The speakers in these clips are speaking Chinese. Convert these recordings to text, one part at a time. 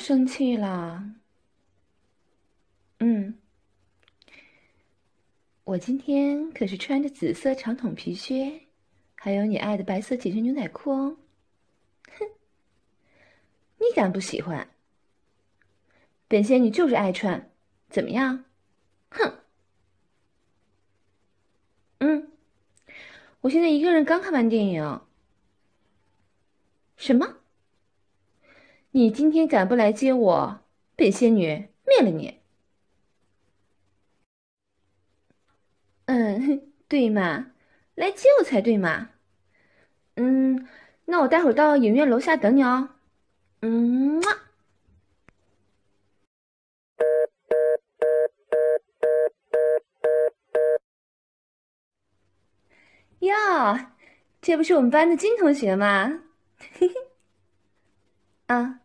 生气了？嗯，我今天可是穿着紫色长筒皮靴，还有你爱的白色紧身牛仔裤哦。哼，你敢不喜欢？本仙女就是爱穿，怎么样？哼，嗯，我现在一个人刚看完电影。什么？你今天敢不来接我？本仙女灭了你！嗯，对嘛，来接我才对嘛。嗯，那我待会儿到影院楼下等你哦。嗯嘛。哟，这不是我们班的金同学吗？嘿嘿。啊，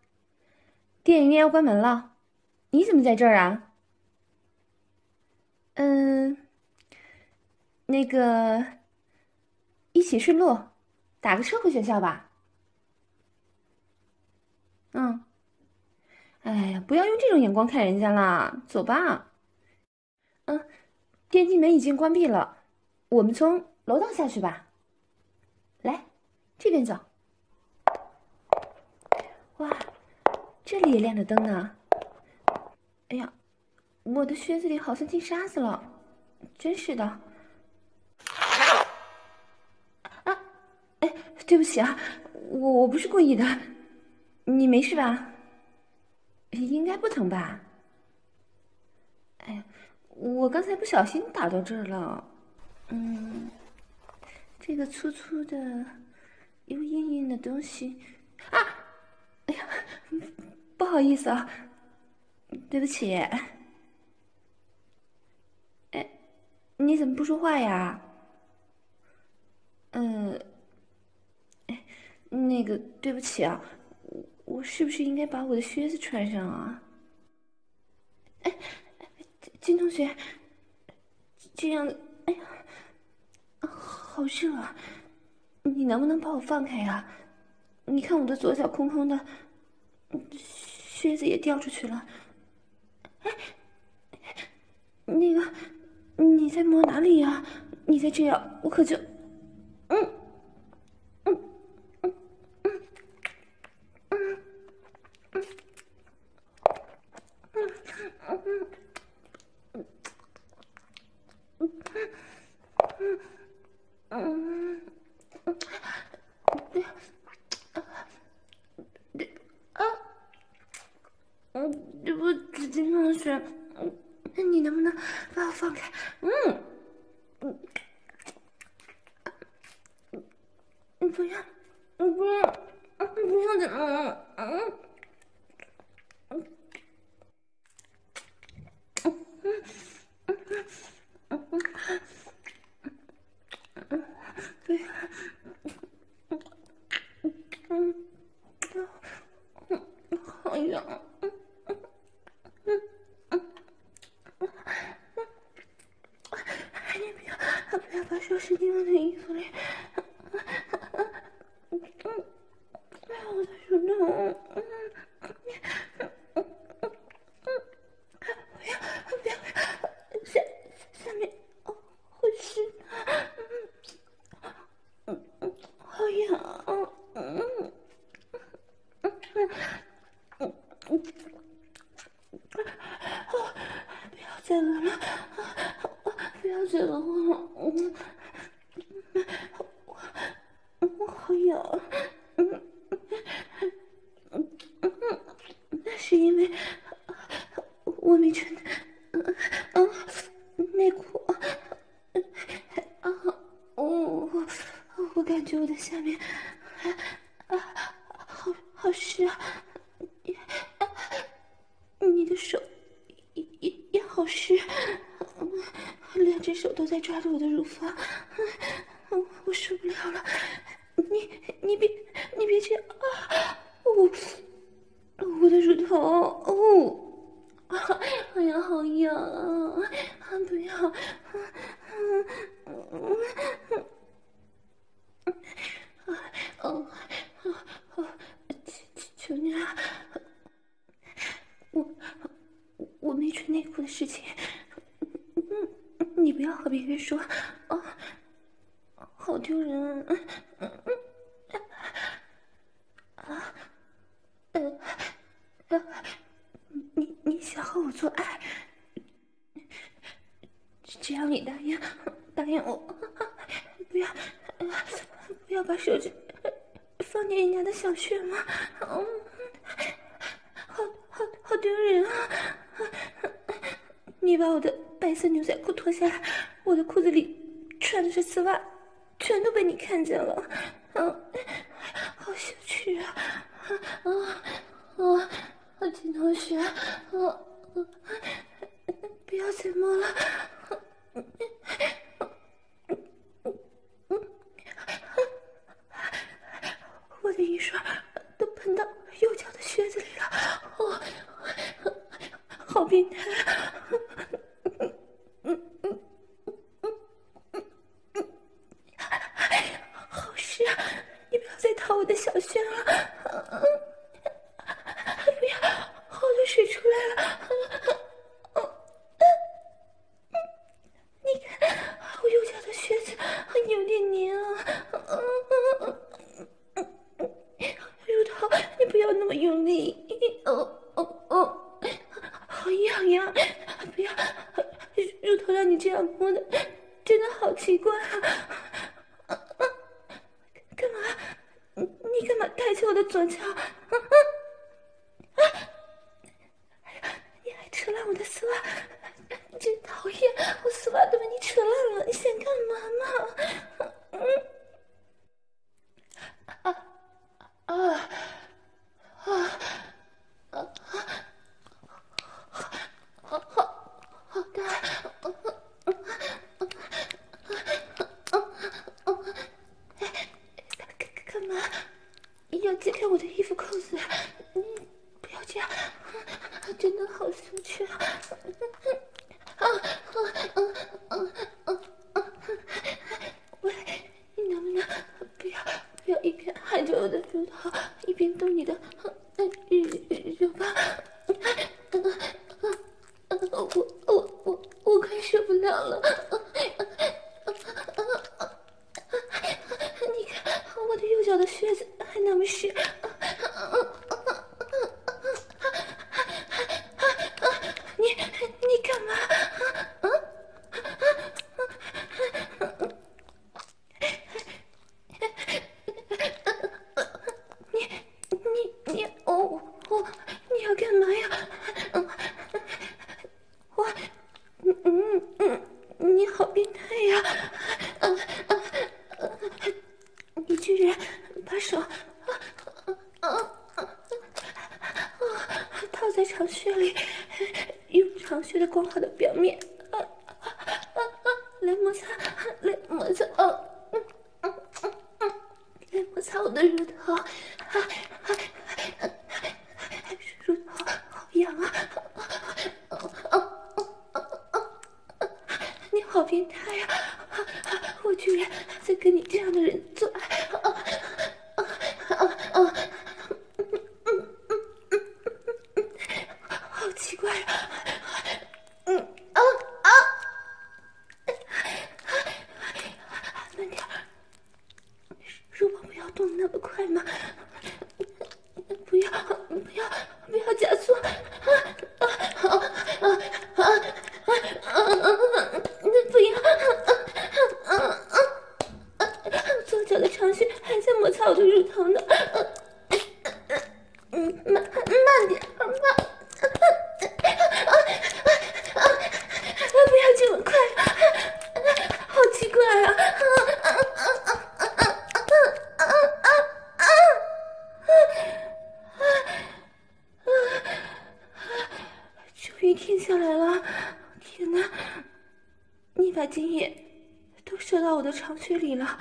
电影院要关门了，你怎么在这儿啊？嗯，那个，一起顺路，打个车回学校吧。嗯，哎呀，不要用这种眼光看人家啦，走吧。嗯，电梯门已经关闭了，我们从。楼道下去吧，来，这边走。哇，这里也亮着灯呢。哎呀，我的靴子里好像进沙子了，真是的。啊，哎，对不起啊，我我不是故意的，你没事吧？应该不疼吧？哎呀，我刚才不小心打到这儿了，嗯。这个粗粗的又硬硬的东西！不好意思啊，对不起。哎，你怎么不说话呀？嗯，哎，那个对不起啊，我是不是应该把我的靴子穿上啊？哎，金同学，这样，哎呀。好热啊！你能不能把我放开呀？你看我的左脚空空的，靴子也掉出去了。哎，那个，你在摸哪里呀？你再这样，我可就……啊啊抓着我的乳房，我受不了了。好丢人，啊，呃，你你想和我做爱，只要你答应，答应我，不要，不要把手指放进人家的小穴吗？嗯。好好好丢人啊！你把我的白色牛仔裤脱下来，我的裤子里穿的是丝袜，全都被你看见了。嗯，好羞耻啊！啊啊！金同学，啊，不要再摸了。我的雨水都喷到右脚的靴子里了。哦，好变态！好事，你不要再掏我的那么些来摩擦哦来摩擦我的乳头子还那么湿。长靴里了，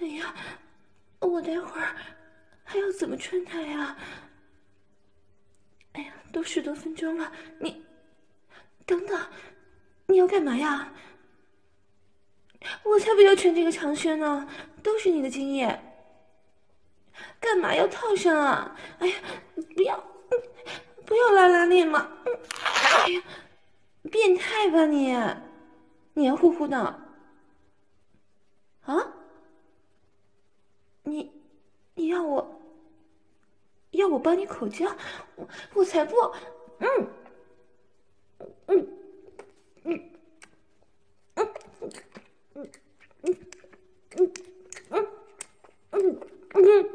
哎呀，我待会儿还要怎么穿它呀？哎呀，都十多分钟了，你等等，你要干嘛呀？我才不要穿这个长靴呢，都是你的经验。干嘛要套上啊？哎呀，不要，不要拉拉链嘛！哎呀，变态吧你，黏糊糊的。啊？你，你要我，要我帮你口交？我我才不，嗯，嗯，嗯，嗯，嗯，嗯，嗯。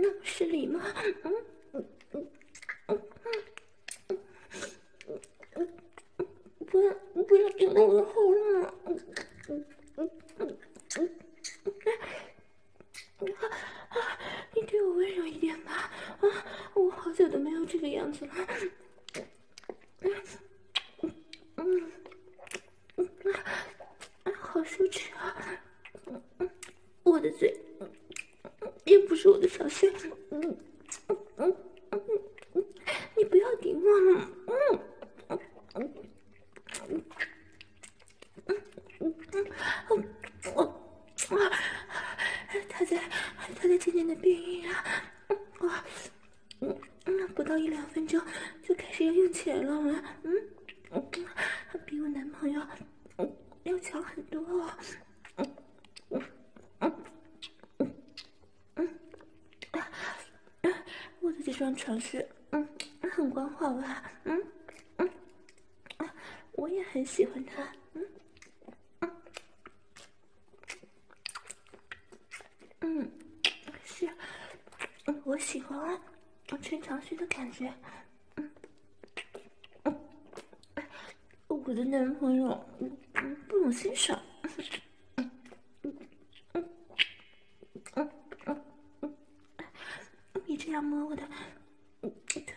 那是礼貌。嗯嗯嗯嗯嗯嗯嗯嗯，不要不要顶到我喉咙了。嗯嗯嗯嗯嗯嗯，啊啊！你对我温柔一点吧，啊，我好久都没有这个样子了。我的这双床是，嗯，很光滑吧？嗯嗯，我也很喜欢它，嗯嗯是，我喜欢啊，陈长旭的感觉，嗯嗯，我的男朋友，嗯，不懂欣赏。摸我的腿，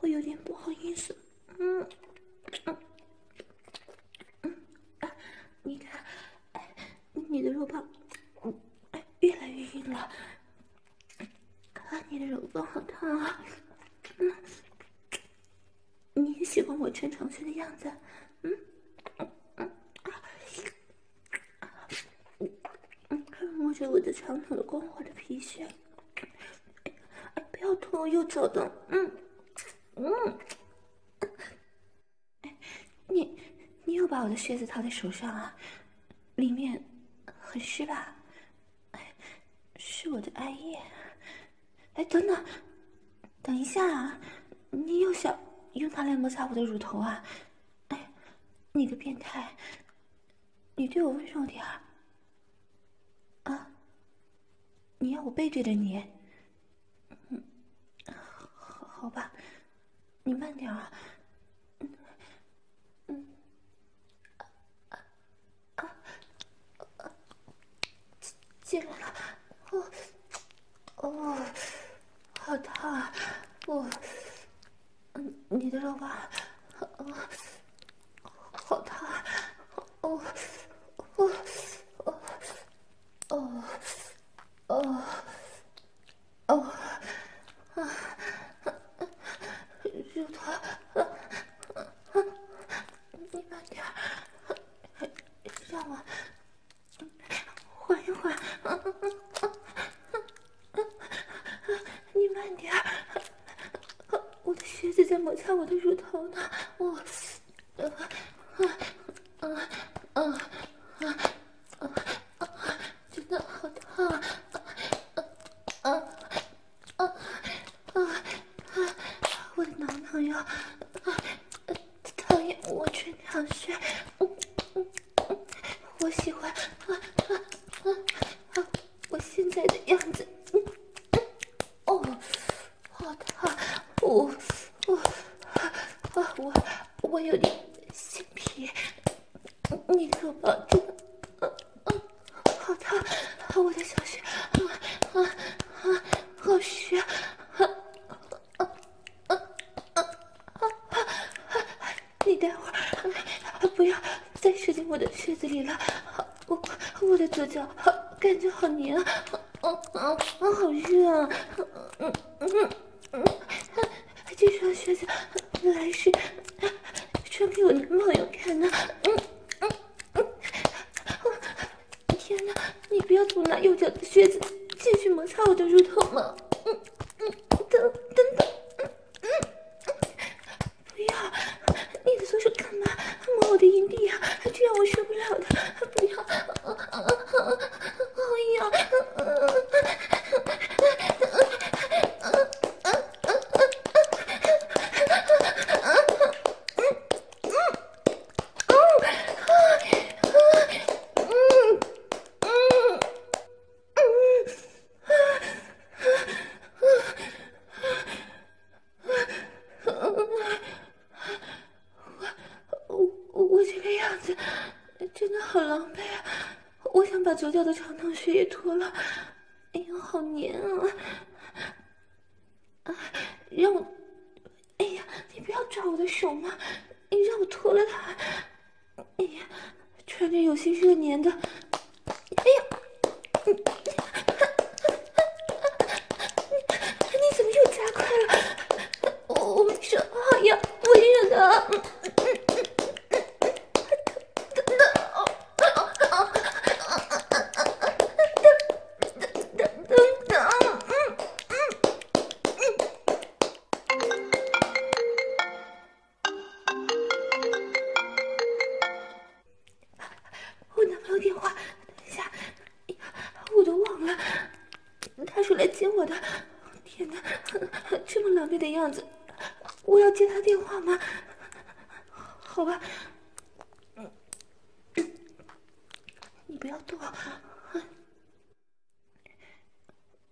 我有点不好意思。嗯嗯嗯，你看，你的肉棒越来越硬了。看你的肉棒好烫啊！嗯，你也喜欢我穿长靴的样子？嗯嗯嗯嗯，摸着我的长长的光滑的皮靴。又痛又找的，嗯嗯，你你又把我的靴子套在手上啊？里面很湿吧？哎，是我的艾叶。哎，等等，等一下啊！你又想用它来摩擦我的乳头啊？哎，你个变态！你对我温柔点儿啊！你要我背对着你？嗯好吧，你慢点啊。嗯嗯啊啊啊！进来了，哦哦，好烫啊，我嗯，你的肉棒，啊，好烫，哦哦哦哦哦哦啊！乳头，你慢点，让我缓一缓。你慢点，我的靴子在摩擦我的乳头呢。我，啊啊啊啊啊啊！真的好烫。朋友，讨厌我穿长靴，嗯嗯嗯，我喜欢啊啊啊啊！我现在的样子，嗯嗯，哦，好烫，我我啊我我有点心皮，你可保证？嗯嗯，好烫，我的小穴，啊啊啊，好虚。待会儿，不要再射进我的靴子里了，我我的左脚好感觉好黏啊，嗯嗯嗯，好热啊，嗯嗯嗯嗯，这双靴子来是穿给我男朋友看的，嗯嗯嗯，你不要总拿右脚的靴子继续摩擦我的乳头嘛！嗯嗯，等等等，嗯嗯不要，你的左手干嘛摸我的阴蒂啊？这样我受不了的，不要！哎呀！左脚的长筒靴也脱了，哎呦，好黏啊！啊，让我，哎呀，你不要抓我的手嘛！你让我脱了它！哎呀，感觉有些热黏的，天呐，这么狼狈的样子，我要接他电话吗？好吧。你不要动。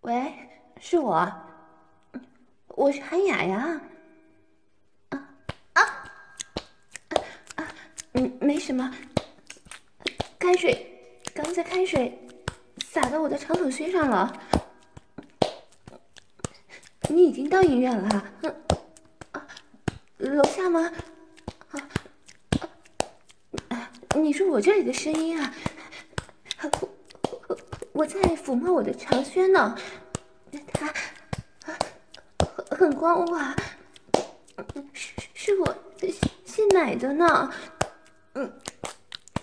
喂，是我。我是韩雅呀。啊啊啊啊，嗯，没什么。开水，刚才开水洒到我的长筒靴上了。你已经到医院了，啊，楼下吗？啊，你说我这里的声音啊，我我在抚摸我的长靴呢，它很很光滑，是是我新买的呢，嗯，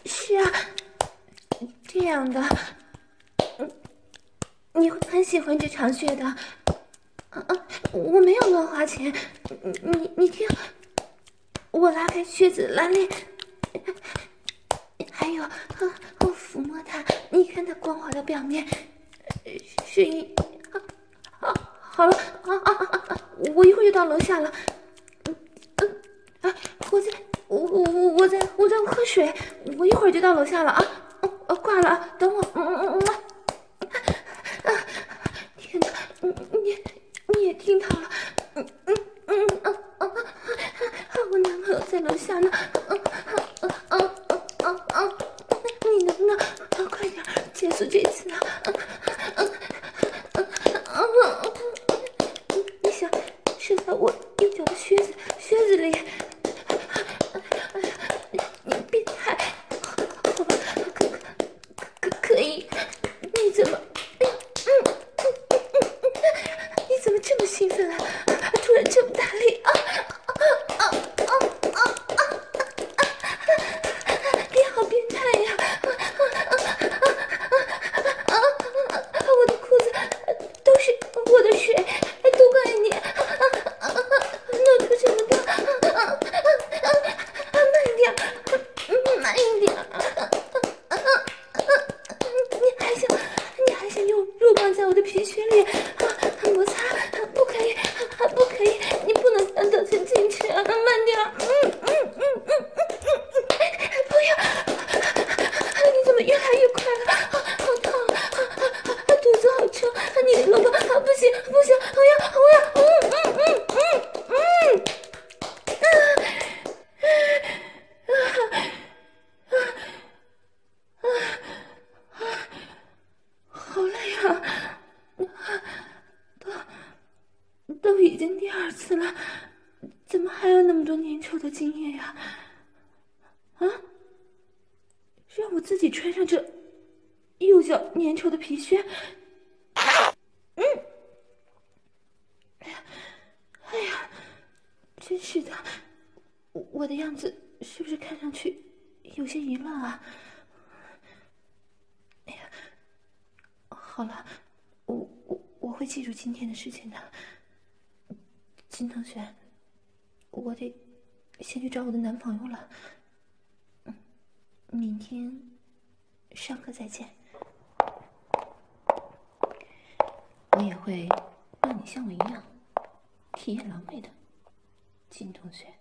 是啊，这样的，你会很喜欢这长靴的。啊！我没有乱花钱，你你听，我拉开靴子拉链，还有，我抚摸它，你看它光滑的表面，声音，啊，好了，啊啊啊啊！我一会儿就到楼下了，嗯嗯，啊，我在，我我我我在我在喝水，我一会儿就到楼下了啊，哦，挂了，等我，嗯嗯嗯。你也听到了，嗯嗯嗯嗯嗯，我男朋友在楼下呢，嗯嗯嗯嗯嗯嗯，你能不能快点结束这次啊？嗯嗯嗯嗯嗯，你想射在我右脚的靴子靴子里？你变态，好吧，可可可以？你怎么？兴奋啊！突然这么大力啊！啊啊啊啊啊啊！你好变态呀！啊啊啊啊啊！我的裤子都是我的水，都怪你！弄出这么多！慢点，慢一点！你还想，你还想用肉棒在我的皮靴里？我的样子是不是看上去有些淫乱啊？哎呀，好了，我我我会记住今天的事情的。金同学，我得先去找我的男朋友了。明天上课再见。我也会让你像我一样体验狼狈的，金同学。